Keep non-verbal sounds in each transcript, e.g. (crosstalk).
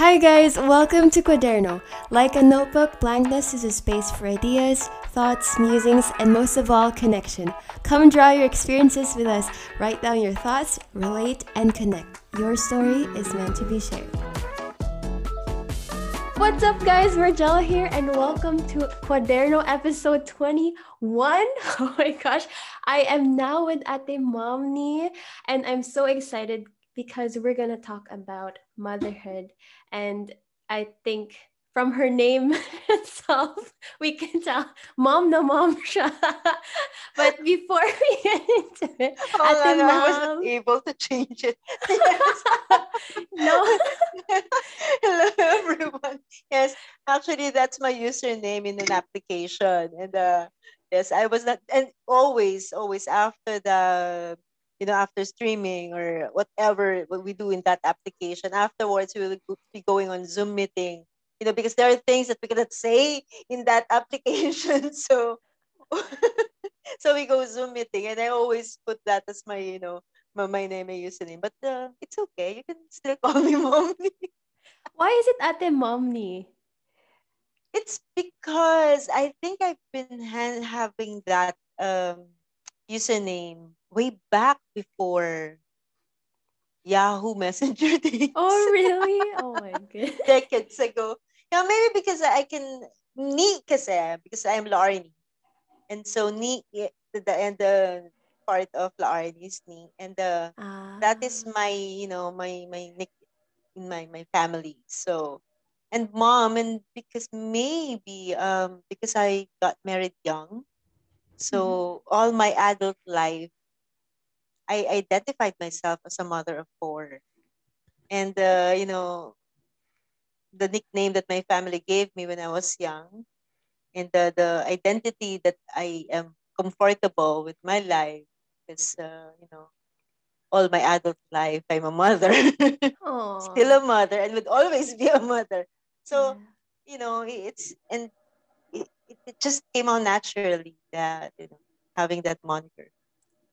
Hi guys, welcome to Quaderno. Like a notebook, blankness is a space for ideas, thoughts, musings, and most of all, connection. Come draw your experiences with us. Write down your thoughts, relate, and connect. Your story is meant to be shared. What's up, guys? Margella here, and welcome to Quaderno episode 21. (laughs) Oh my gosh, I am now with Ate Momni, and I'm so excited because we're to talk about motherhood. And I think from her name (laughs) itself, we can tell mom no mom siya. (laughs) but before we (laughs) get into it, oh, Ate no, Mom, I wasn't able to change it. no. Hello, everyone. Yes, actually, that's my username in an application. And uh, yes, I was not, and always, always after the you know, after streaming or whatever what we do in that application. Afterwards, we will be going on Zoom meeting, you know, because there are things that we cannot say in that (laughs) application. So, (laughs) so we go Zoom meeting, and I always put that as my, you know, my, my name and username. But uh, it's okay. You can still (laughs) call me mommy. Why is it Ate Momni? It's because I think I've been ha- having that um, username way back before Yahoo Messenger (laughs) days. Oh, really? Oh my (laughs) god. Decades ago. Yeah, maybe because I can ni kasi because I'm Laarni. And so ni the the and the part of Laarni is ni and the Ah. that is my you know my my nick in my my family. So and mom and because maybe um because I got married young. So all my adult life I identified myself as a mother of four. And, uh, you know, the nickname that my family gave me when I was young and the, the identity that I am comfortable with my life is, uh, you know, all my adult life, I'm a mother, (laughs) still a mother, and would always be a mother. So, Yeah. you know, it's, and it, it, just came out naturally that, you know, having that moniker.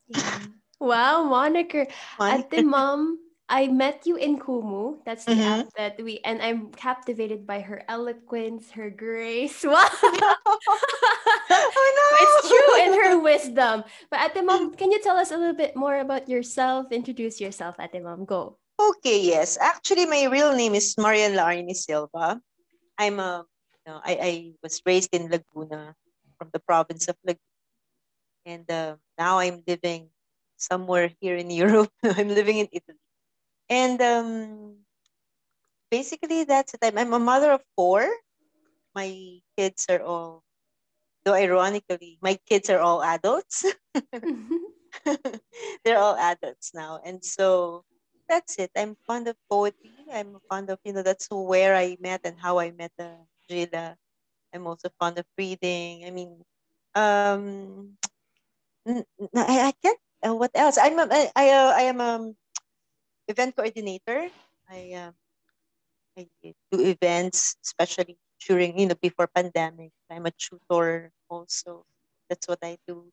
Yeah. Wow, moniker. Moniker. Ate (laughs) Mom, I met you in Kumu. That's the Mhm. app that we and I'm captivated by her eloquence, her grace. (laughs) Wow. (laughs) oh no! it's true and her wisdom. But Ate Mom, can you tell us a little bit more about yourself? Introduce yourself, Ate Mom. Go. Okay, yes. Actually, my real name is Marian Laarni Silva. I'm a, you know, I, I was raised in Laguna from the province of Laguna. And uh, now I'm living somewhere here in Europe. (laughs) I'm living in Italy. And um, basically, that's it. I'm, I'm a mother of four. My kids are all, though ironically, my kids are all adults. (laughs) (laughs) they're all adults now and so that's it i'm fond of poetry i'm fond of you know that's where i met and how i met uh, Gila. i'm also fond of reading i mean um n- n- i, I can't uh, what else i'm a, i uh, I am um event coordinator i uh, i do events especially during you know before pandemic i'm a tutor also that's what i do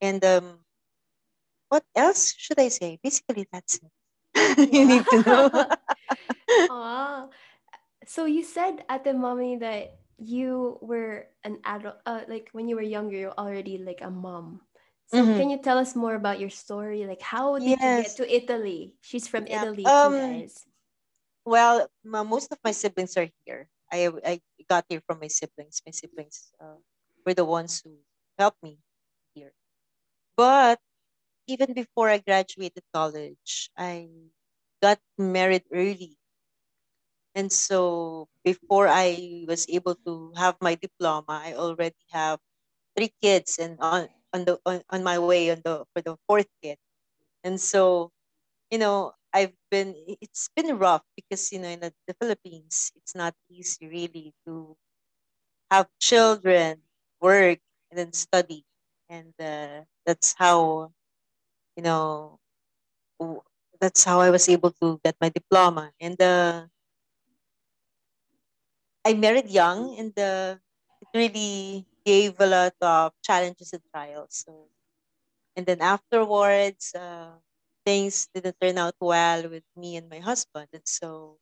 and um what else should I say? Basically, that's it. (laughs) you need to know. (laughs) So you said at the Mommy that you were an adult uh, like when you were younger you're already like a mom. So Mhm. can you tell us more about your story? Like how did you get to Italy? She's from Yeah. Italy Um, guys. Well, most of my siblings are here. I I got here from my siblings. My siblings uh, were the ones who helped me here. But even before I graduated college, I got married early. And so before I was able to have my diploma, I already have three kids and on on the on, on my way on the for the fourth kid. And so, you know, I've been it's been rough because you know in the, the Philippines it's not easy really to have children, work, and then study. And uh, that's how you know that's how I was able to get my diploma. And uh, I married young, and uh, it really gave a lot of challenges and trials. So, and then afterwards, uh, things didn't turn out well with me and my husband, and so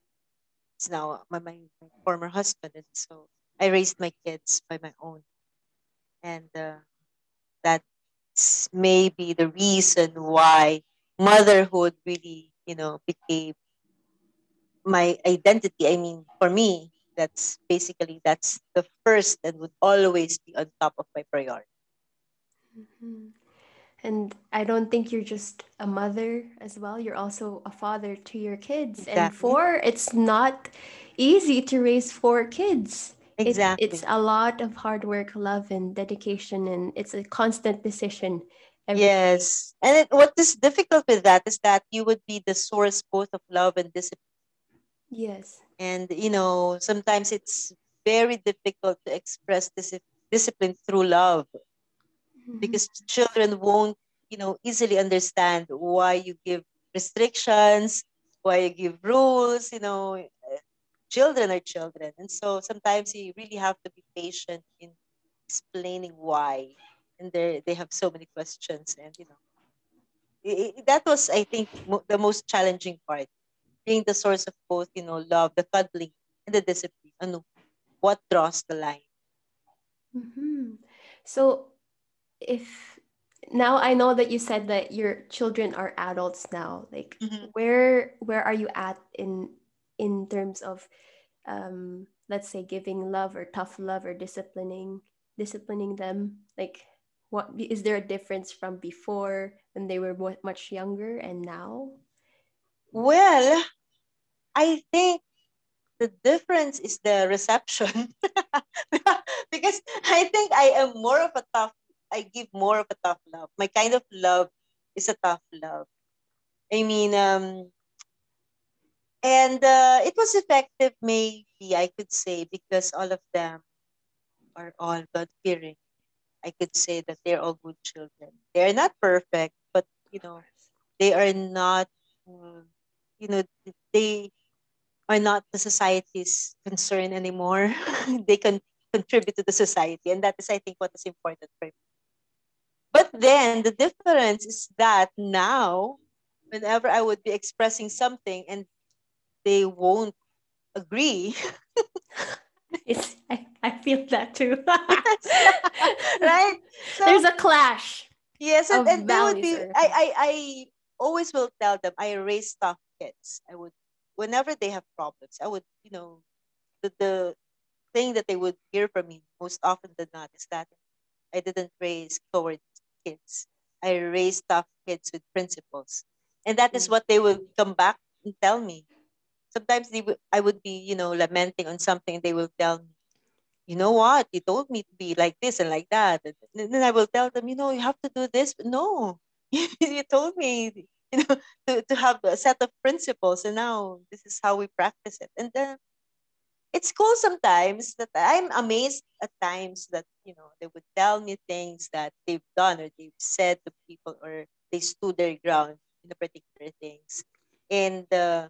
it's now, my, my, my former husband, and so I raised my kids by my own, and uh, that's maybe the reason why motherhood really, you know, became my identity. I mean, for me, that's basically that's the first and would always be on top of my priority. Mm-hmm. And I don't think you're just a mother as well. You're also a father to your kids. Exactly. And four, it's not easy to raise four kids. It- Exactly. it's a lot of hard work, love, and dedication, and it's a constant decision. every day. Yes. And it, what is difficult with that is that you would be the source both of love and discipline. Yes. And, you know, sometimes it's very difficult to express dis- discipline through love Mhm. because children won't, you know, easily understand why you give restrictions, why you give rules, you know. uh, Children are children. And so sometimes you really have to be patient in explaining why. And they they have so many questions and, you know, i- i- that was, I think, mo- the most challenging part, being the source of both, you know, love, the cuddling, and the discipline. Ano, what draws the line? Mhm. So, if now I know that you said that your children are adults now, like Mhm. where where are you at in in terms of um let's say giving love or tough love or disciplining disciplining them like what is there a difference from before when they were much younger and now Well, I think the difference is the reception. (laughs) because I think I am more of a tough, I give more of a tough love. My kind of love is a tough love. I mean, um, and uh, it was effective, maybe I could say, because all of them are all God fearing. I could say that they're all good children. They are not perfect, but you know, they are not, uh, you know, they are not the society's concern anymore. (laughs) they can contribute to the society, and that is, I think, what is important for me. But then the difference is that now, whenever I would be expressing something and they won't agree, (laughs) it's I, I feel that too (laughs) right? So there's a clash yes, and, and they would be. I, I I always will tell them I raise tough kids. I would whenever they have problems, I would you know the the thing that they would hear from me most often than not is that I didn't raise coward kids. I raised tough kids with principles, and that is Mm. what they would come back and tell me. Sometimes they would, I would be, you know, lamenting on something. They will tell me, you know what, you told me to be like this and like that. And then I will tell them, you know, you have to do this. But no, (laughs) you told me, you know, to, to have a set of principles, and now this is how we practice it. And then it's cool sometimes that I'm amazed at times that you know they would tell me things that they've done or they've said to people or they stood their ground in the particular things, and uh,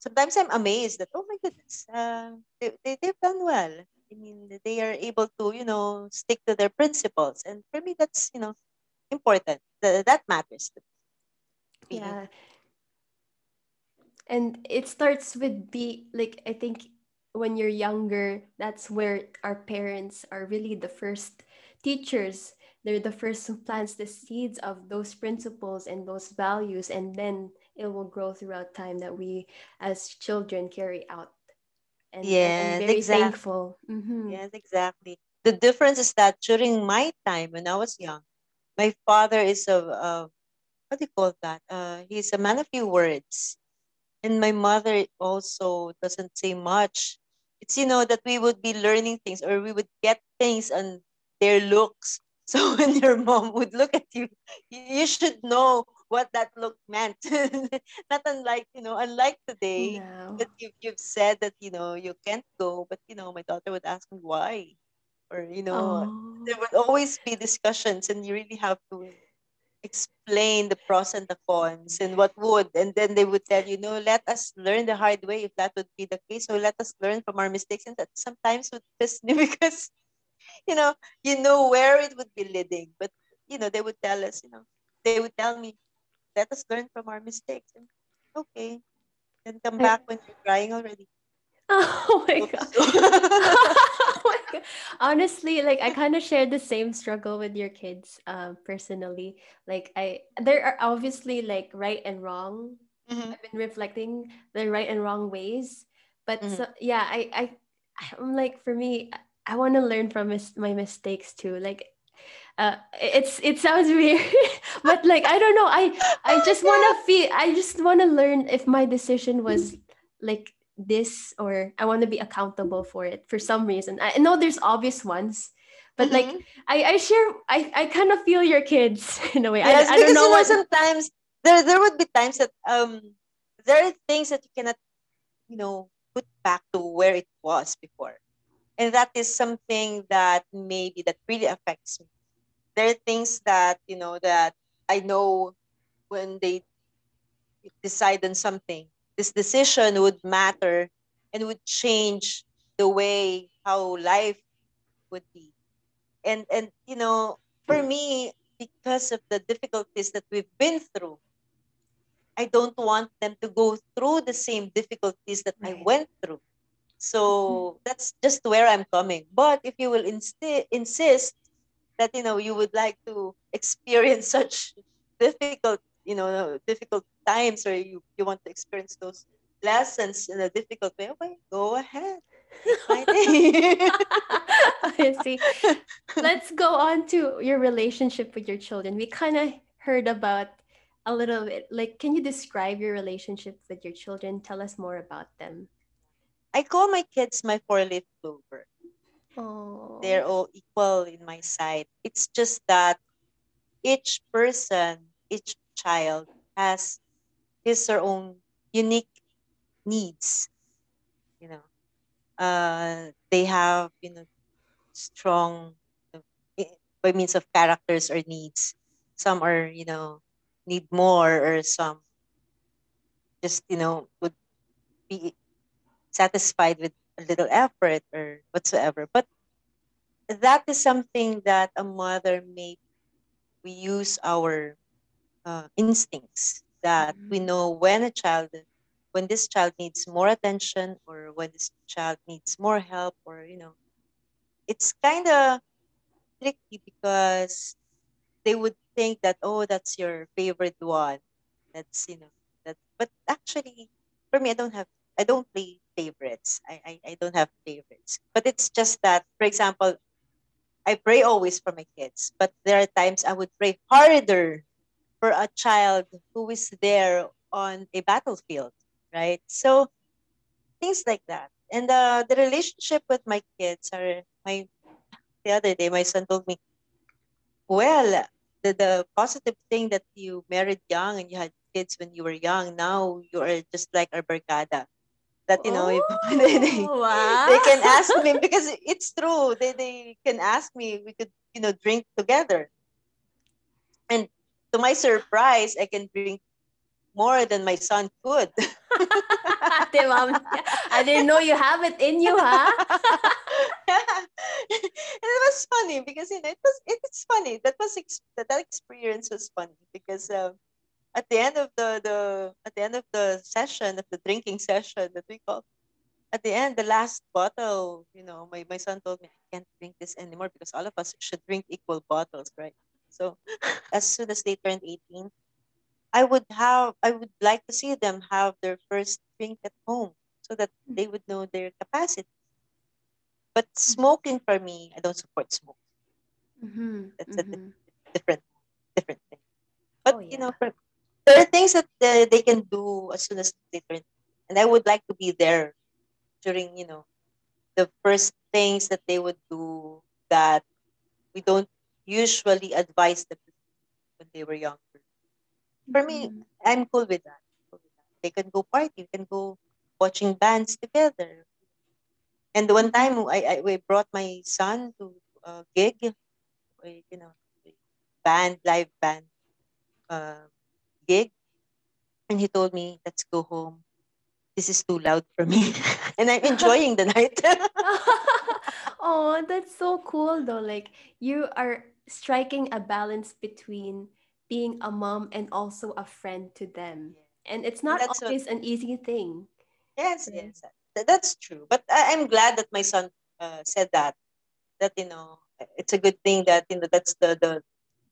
sometimes I'm amazed that oh my goodness, uh, they, they they've done well. I mean, they are able to you know stick to their principles, and for me that's you know important. That that matters. Yeah and it starts with be like i think when you're younger that's where our parents are really the first teachers they're the first who plants the seeds of those principles and those values and then it will grow throughout time that we as children carry out and, and- and, Yes, very exactly. thankful Mhm. Yes, exactly. The difference is that during my time when I was young, my father is a, uh what do you call that? Uh, he's a man of few words, and my mother also doesn't say much. It's you know that we would be learning things or we would get things on their looks. (laughs) So when your mom would look at you, you should know what that look meant. (laughs) Not unlike you know, unlike today no that you, you've said that you know you can't go but you know my daughter would ask me why or you know oh. there would always be discussions and you really have to explain the pros and the cons and what would and then they would tell you know let us learn the hard way if that would be the case. So let us learn from our mistakes. And that sometimes would piss (laughs) me because you know you know where it would be leading. But you know they would tell us you know they would tell me let us learn from our mistakes. And okay. Then come back when you're crying already (laughs) Oh my god. (laughs) (laughs) oh my god. Honestly, like I kind of share the same struggle with your kids um personally. Like I there are obviously like right and wrong. Mhm, I've been reflecting the right and wrong ways. But mhm, so yeah, I I I'm like for me I want to learn from mis- my mistakes too. Like uh it's it sounds weird but like i don't know i i Oh just want to feel i just want to learn if my decision was like this or i want to be accountable for it for some reason i know there's obvious ones but like Mhm. i i share i i kind of feel your kids (laughs) in a way i, Yes, I don't because know you know what sometimes there there would be times that um there are things that you cannot you know put back to where it was before, and that is something that maybe that really affects me. There are things that you know that I know when they decide on something, this decision would matter and would change the way how life would be. And and you know, for hmm. me, because of the difficulties that we've been through, I don't want them to go through the same difficulties that I went through. So mm-hmm. that's just where I'm coming. But if you will insti- insist that you know you would like to experience (laughs) such difficult you know difficult times where you, you want to experience those lessons in a difficult way okay go ahead. Take my day. (laughs) I see. Let's go on to your relationship with your children. We kind of heard about a little bit like can you describe your relationship with your children? Tell us more about them. I call my kids my four leaf clover. Oh they're all equal in my sight. It's just that each person each child has his or own unique needs you know uh they have you know strong uh, by means of characters or needs. Some are, you know, need more or some just, you know, would be satisfied with a little effort or whatsoever. But that is something that a mother may we use our uh, instincts that we Mhm. know when a child when this child needs more attention or when this child needs more help or you know it's kind of tricky because they would think that oh that's your favorite one. That's you know that but actually for me i don't have i don't play favorites. I, I i don't have favorites. But it's just that for example i pray always for my kids but there are times i would pray harder for a child who is there on a battlefield right so things like that and uh, the relationship with my kids are my the other day my son told me Well, the, the positive thing that you married young and you had kids when you were young, now you are just like our barkada. That, you know, if (laughs) they, Oh, they can ask me because it's true. They, they can ask me, we could, you know, drink together. And to my surprise, I can drink more than my son could. (laughs) Ate Mom, I didn't know you have it in you, huh? yeah. (laughs) and it was funny because you know it was it, it's funny that was ex- that, that experience was funny because um, at the end of the the at the end of the session of the drinking session that we call at the end the last bottle you know my, my son told me i can't drink this anymore because all of us should drink equal bottles right so (laughs) as soon as they turned 18 i would have i would like to see them have their first drink at home so that they would know their capacity. But smoking for me i don't support smoke Mm-hmm, that's a mm-hmm. different different thing. But Oh, you know for, there are things that uh, they can do as soon as they turn and i would like to be there during you know the first things that they would do that we don't usually advise them when they were younger for me Mhm. i'm cool with that, cool with that. they can go party we can go watching bands together and one time i, I we brought my son to a gig you know band live band uh, gig and he told me let's go home this is too loud for me (laughs) and i'm enjoying the night (laughs) oh, that's so cool though. Like you are striking a balance between being a mom and also a friend to them. And it's not that's what always an easy thing. yes yes that's true. But I, I'm glad that my son uh, said that. That you know, it's a good thing that you know that's the the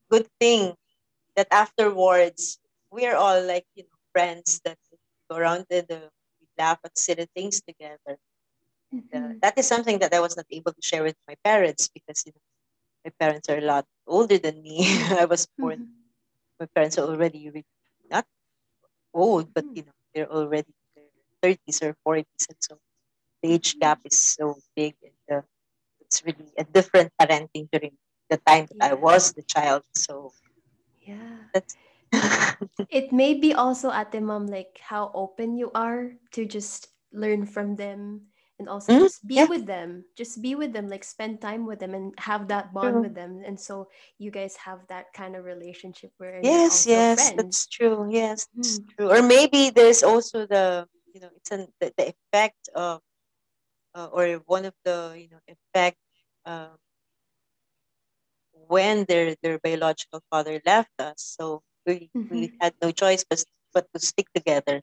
good thing that afterwards we are all like you know friends that go around and uh, we laugh at silly things together. And, uh, Mhm. that is something that I was not able to share with my parents because you know my parents are a lot older than me. (laughs) I was born. Mhm. My parents are already re- not old, but Mm. you know they're already in their thirties or forties, and so the age Mm-hmm. gap is so big, and uh, it's really a different parenting during the time that I was the child. So Yeah. that's (laughs) It may be also at the mom like how open you are to just learn from them and also Mhm, just be yeah. with them. Just be with them, like spend time with them and have that bond True. with them. And so you guys have that kind of relationship where Yes, yes, friends. that's true. Yes, that's Mhm. true. Or maybe there's also the you know it's an the, the effect of uh, or one of the you know effect um, when their their biological father left us. So we we Mhm. had no choice but but to stick together.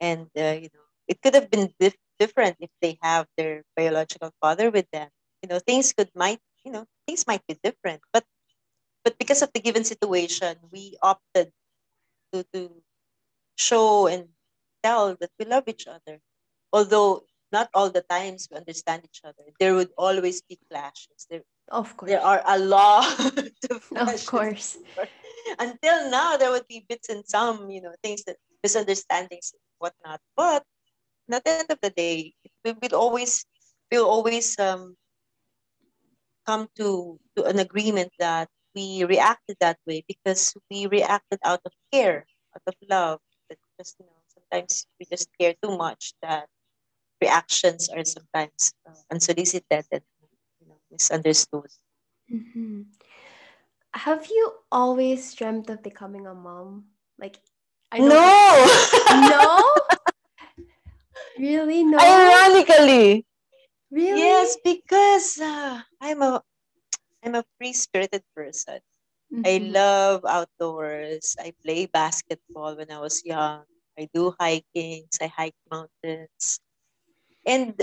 And uh, you know it could have been dif- different if they have their biological father with them. You know things could might you know things might be different, but but because of the given situation, we opted to to show and tell that we love each other. Although not all the times we understand each other, there would always be clashes. There Of course. there are a lot (laughs) of Of course. (laughs) Until now, there would be bits and some, you know, things that misunderstandings, and whatnot. But at the end of the day, we will always we'll always um, come to to an agreement that we reacted that way because we reacted out of care, out of love. That just you know, sometimes we just care too much that reactions are sometimes uh, unsolicited and you know misunderstood. Mhm. Have you always dreamt of becoming a mom? Like, I know. No. (laughs) No? Really? No? Ironically, Really? yes, because uh, I'm a I'm a free spirited person. I Mhm. love outdoors. I play basketball when I was young. I do hiking. I hike mountains. And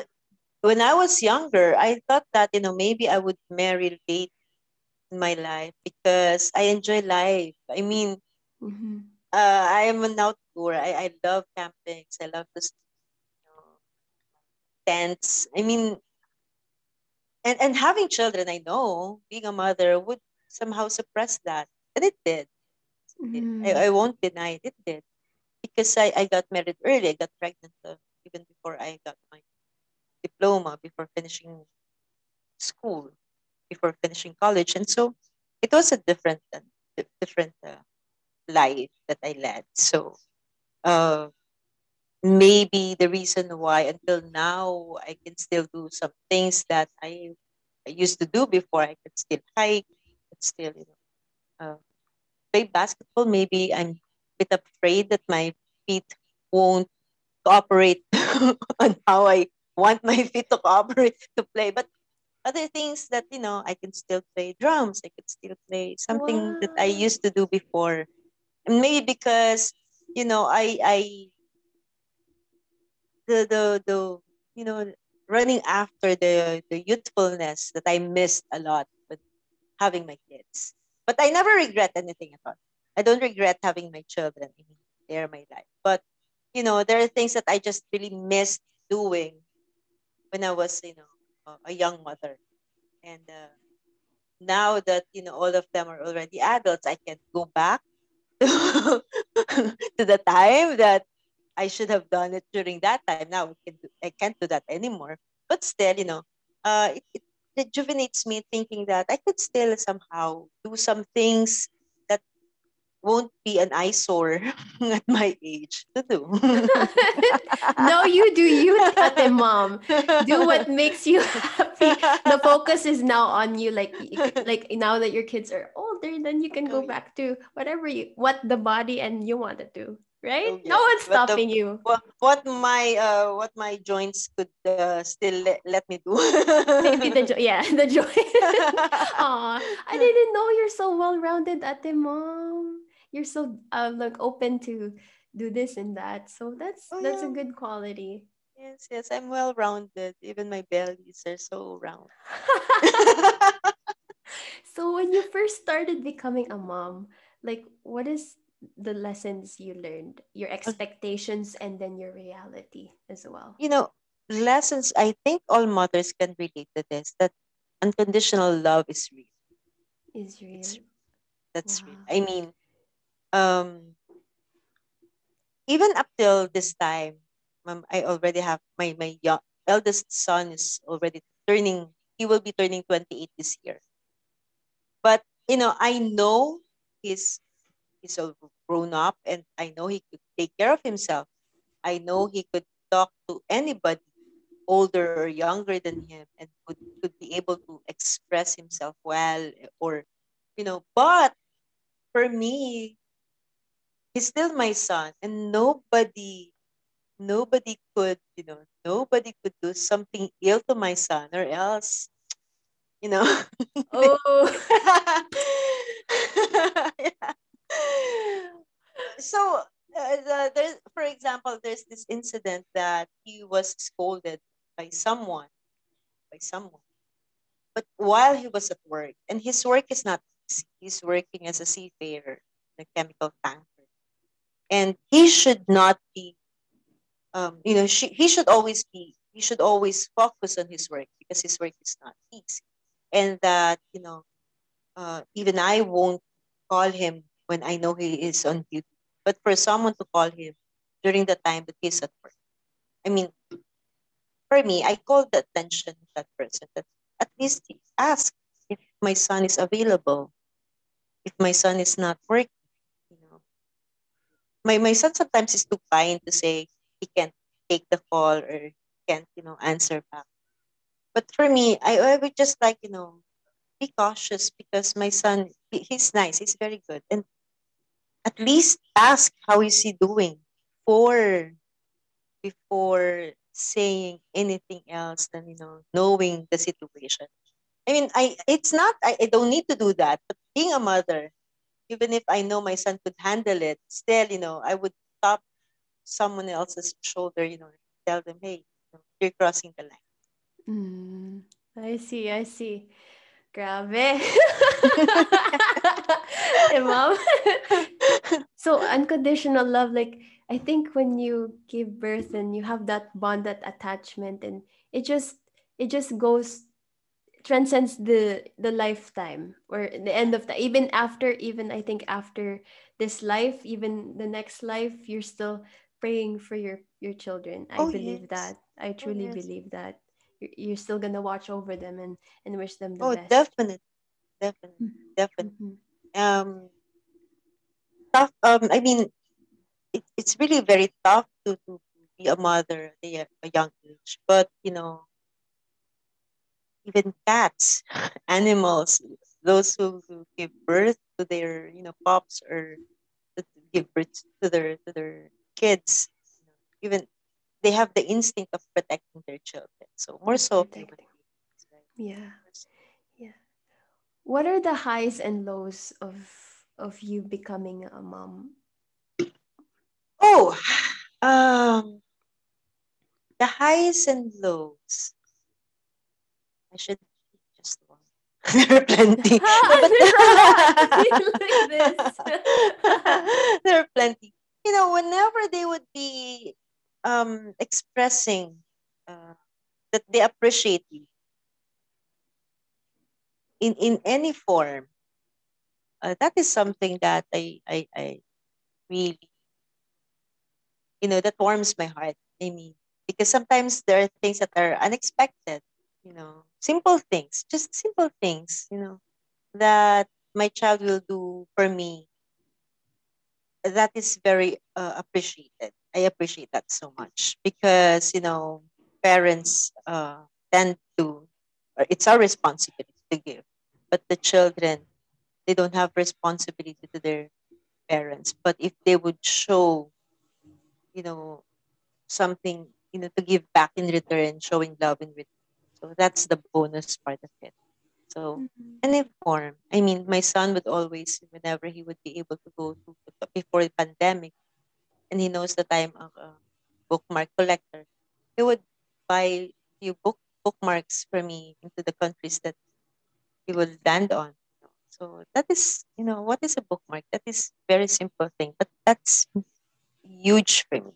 when I was younger, I thought that you know maybe I would marry late in my life because I enjoy life. I mean, Mhm. uh, I am an outdoor. I, I love campings. I love the s- you know, tents. I mean, and and having children, I know being a mother would somehow suppress that, and it did. It did. I, I won't deny it. It did because I, I got married early. I got pregnant uh, even before I got my diploma, before finishing school, before finishing college, and so it was a different uh, different uh, life that I led. So uh, maybe the reason why until now I can still do some things that I, I used to do before. I could still hike, could still you know uh, play basketball. Maybe I'm a bit afraid that my feet won't cooperate (laughs) on how I want my feet to cooperate to play. But other things that you know, I can still play drums. I could still play something that I used to do before. And maybe because you know, I I the the the you know running after the the youthfulness that I missed a lot with having my kids. But I never regret anything at all. I don't regret having my children. I mean, they're my life. But you know, there are things that I just really missed doing when I was, you know, a, young mother. And uh, now that you know all of them are already adults, I can go back to, (laughs) to the time that I should have done it during that time. Now I can do, I can't do that anymore. But still, you know, uh, it, it rejuvenates me thinking that I could still somehow do some things that won't be an eyesore (laughs) at my age to do. (laughs) no, you do you, ate mom. Do what makes you happy. The focus is now on you. Like, like now that your kids are older, then you can Oh, go back to whatever you, what the body and you want to do, right? Oh, No yes. one's What the stopping you. what, what my uh what my joints could uh, still let, let me do. (laughs) Maybe the joy, (laughs) yeah, the joy. (laughs) Aw, I didn't know you're so well rounded, ate mom. You're so uh, like open to do this and that. So that's oh that's a good quality. Yes, yes, I'm well rounded. Even my bellies are so round. so when you first started becoming a mom, like what is the lessons you learned, your expectations and then your reality as well? you know, lessons I think all mothers can relate to this that unconditional love is real. Is real. It's that's real. I mean, um even up till this time, I already have my my young, eldest son is already turning. He will be turning twenty eight this year. But you know, I know he's he's all grown up, and I know he could take care of himself. I know he could talk to anybody, older or younger than him, and could could be able to express himself well, or you know. But for me, he's still my son, and nobody nobody could, you know, nobody could do something ill to my son or else, you know. Oh. (laughs) yeah. So, uh, the, there's, for example, there's this incident that he was scolded by someone, by someone. But while he was at work, and his work is not easy, he's working as a seafarer in a chemical tanker, and he should not be um, you know, she, he should always be, he should always focus on his work because his work is not easy. And that, you know, uh, even I won't call him when I know he is on duty, but for someone to call him during the time that he's at work. I mean, for me, I call the attention of that person that at least he asks if my son is available, if my son is not working, you know. My, my son sometimes is too kind to say, he can't take the call or can't, you know, answer back. But for me, I, I would just like, you know, be cautious because my son, he, he's nice, he's very good. And at least ask how is he doing before before saying anything else than, you know, knowing the situation. I mean, I it's not I, I don't need to do that, but being a mother, even if I know my son could handle it, still, you know, I would stop someone else's shoulder, you know, tell them, hey, you're crossing the line. Mm, I see, I see. Grabe. (laughs) Eh, mom. (laughs) so unconditional love, like I think when you give birth and you have that bond, that attachment, and it just it just goes transcends the the lifetime or the end of the even after even I think after this life, even the next life, you're still praying for your your children. I oh believe yes. that. I Oh truly yes. believe that you're, still gonna watch over them and and wish them the Oh best. definitely. Definitely. Definitely. Mhm. Um tough um I mean it, it's really very tough to, to be a mother at a, a young age. But you know, even cats, (laughs) animals, those who, who give birth to their, you know, pups or give birth to their to their kids, you know, even they have the instinct of protecting their children. So more so protecting. Yeah. Yeah. What are the highs and lows of of you becoming a mom? Oh, um, the highs and lows. I should just one. (laughs) there are plenty. (laughs) No, but There's a lot. like this. there are plenty. You know, whenever they would be um expressing uh, that they appreciate you in in any form, uh, that is something that I I I really you know that warms my heart. I mean, because sometimes there are things that are unexpected. You know, simple things, just simple things. You know, that my child will do for me that is very uh, appreciated. I appreciate that so much because you know parents uh, tend to, or it's our responsibility to give, but the children they don't have responsibility to their parents. But if they would show, you know, something, you know, to give back in return, showing love in return, so that's the bonus part of it. So Mhm. any form. I mean, my son would always, whenever he would be able to go to before the pandemic and he knows that I'm a, a bookmark collector. he would buy few book bookmarks for me into the countries that he will land on. So that is, you know, what is a bookmark? That is very simple thing, but that's huge for me.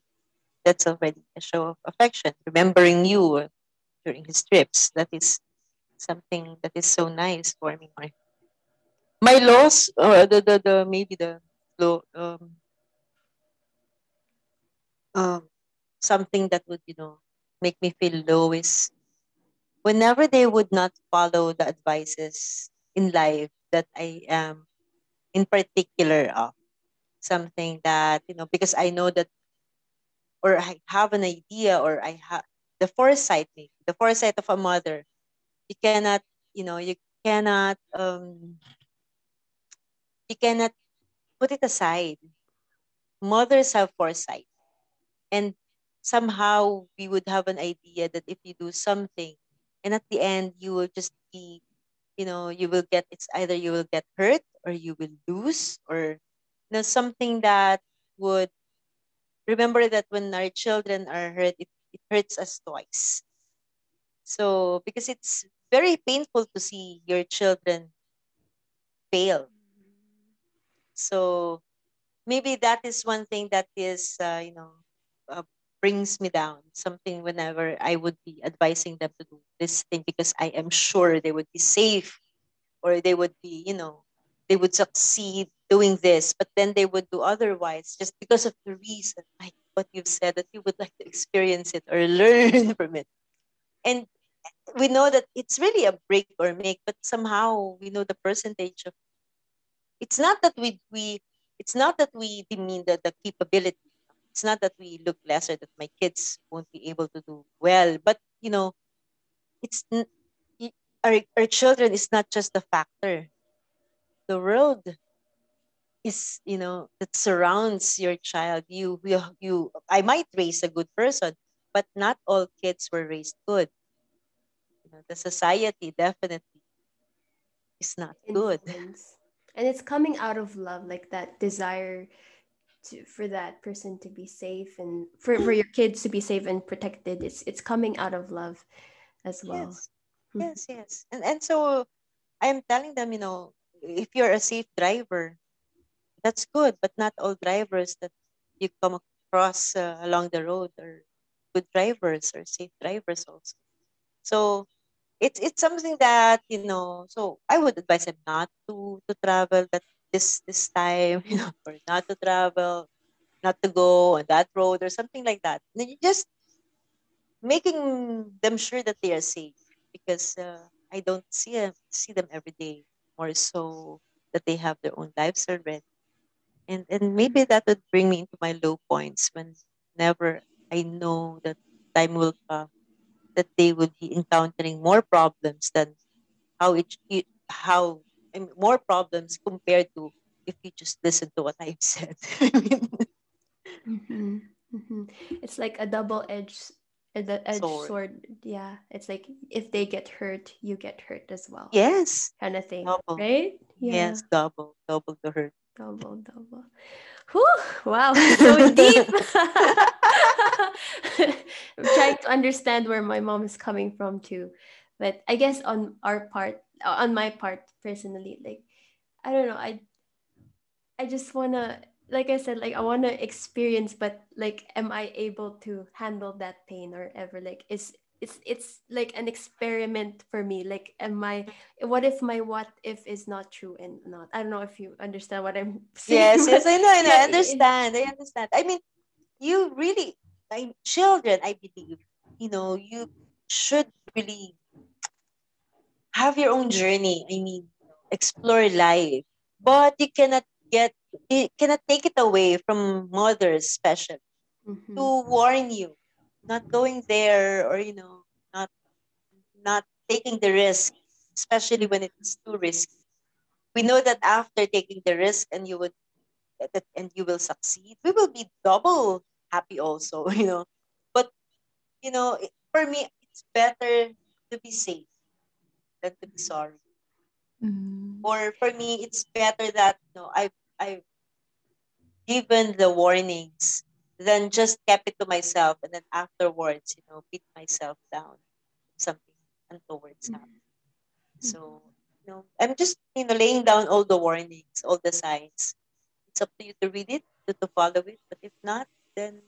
That's already a show of affection. Remembering you during his trips, that is something that is so nice for me. My, my loss, the, the, the maybe the low, um, um, something that would, you know, make me feel low is whenever they would not follow the advices in life that I am in particular of. Something that you know because I know that or I have an idea or I have the foresight the foresight of a mother you cannot you know you cannot um you cannot put it aside. Mothers have foresight and somehow we would have an idea that if you do something and at the end you will just be you know you will get it's either you will get hurt or you will lose or you know something that would remember that when our children are hurt it, it hurts us twice. So because it's very painful to see your children fail. So maybe that is one thing that is uh, you know uh, brings me down. Something whenever I would be advising them to do this thing because I am sure they would be safe or they would be, you know, they would succeed doing this, but then they would do otherwise just because of the reason, like what you've said, that you would like to experience it or (laughs) learn from it. And we know that it's really a break or make, but somehow we know the percentage of it's not that we we it's not that we demean the, the capability it's not that we look lesser that my kids won't be able to do well but you know it's our, our children is not just a factor. The world is you know that surrounds your child. You you, you i might raise a good person but not all kids were raised good. You know the society definitely is not good. And it's coming out of love like that desire to for that person to be safe and for, for your kids to be safe and protected it's it's coming out of love as well yes (laughs) mm-hmm. yes, yes. and and so i'm telling them you know if you're a safe driver that's good but not all drivers that you come across uh, along the road are good drivers or safe drivers also so it's it's something that you know so i would advise them not to to travel that this this time, (laughs) you know, not to travel, not to go on that road or something like that. And you just making them sure that they are safe because uh, I don't see them, see them every day. More so that they have their own lives already, and and maybe that would bring me into my low points whenever I know that time will come that they would be encountering more problems than how it, it how more problems compared to if you just listen to what I've said. (laughs) mm-hmm. Mm-hmm. It's like a double-edged the edge sword. sword. Yeah, it's like if they get hurt, you get hurt as well. Yes, kind of thing, double. right? Yeah. Yes, double, double the hurt. Double, double. Whew, wow, so (laughs) deep. (laughs) I'm trying to understand where my mom is coming from too, but I guess on our part, on my part personally like i don't know i i just want to like i said like i want to experience but like am i able to handle that pain or ever? Like is it's it's like an experiment for me. Like am i what if my what if is not true and not? I don't know if you understand what i'm (laughs) saying yes yes i know i know i understand i understand. I mean you really I, children i believe you know you should really have your own journey. I mean, explore life. But you cannot get, you cannot take it away from mothers, especially, mm-hmm. to warn you, not going there or, you know, not, not taking the risk, especially when it's too risky. We know that after taking the risk and you would, and you will succeed, we will be double happy also, (laughs) you know. But, you know, for me, it's better to be safe than to be sorry. Mm-hmm. Or for me, it's better that you know, I I given the warnings then just kept it to myself and then afterwards, you know, beat myself down. Something untowards mm-hmm. happened. So, you know, I'm just, you know, laying down all the warnings, all the signs. It's up to you to read it, to, to follow it. But if not, then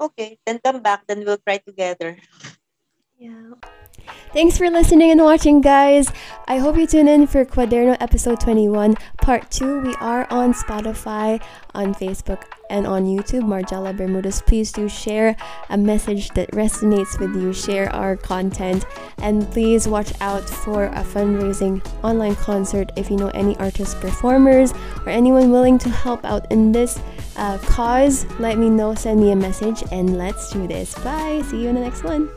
okay, then come back, then we'll try together. Yeah. Thanks for listening and watching, guys. I hope you tune in for Quaderno episode 21, part 2. We are on Spotify, on Facebook, and on YouTube. Margella Bermudez, please do share a message that resonates with you. Share our content, and please watch out for a fundraising online concert if you know any artists, performers, or anyone willing to help out in this uh, cause. Let me know, send me a message, and let's do this. Bye. See you in the next one.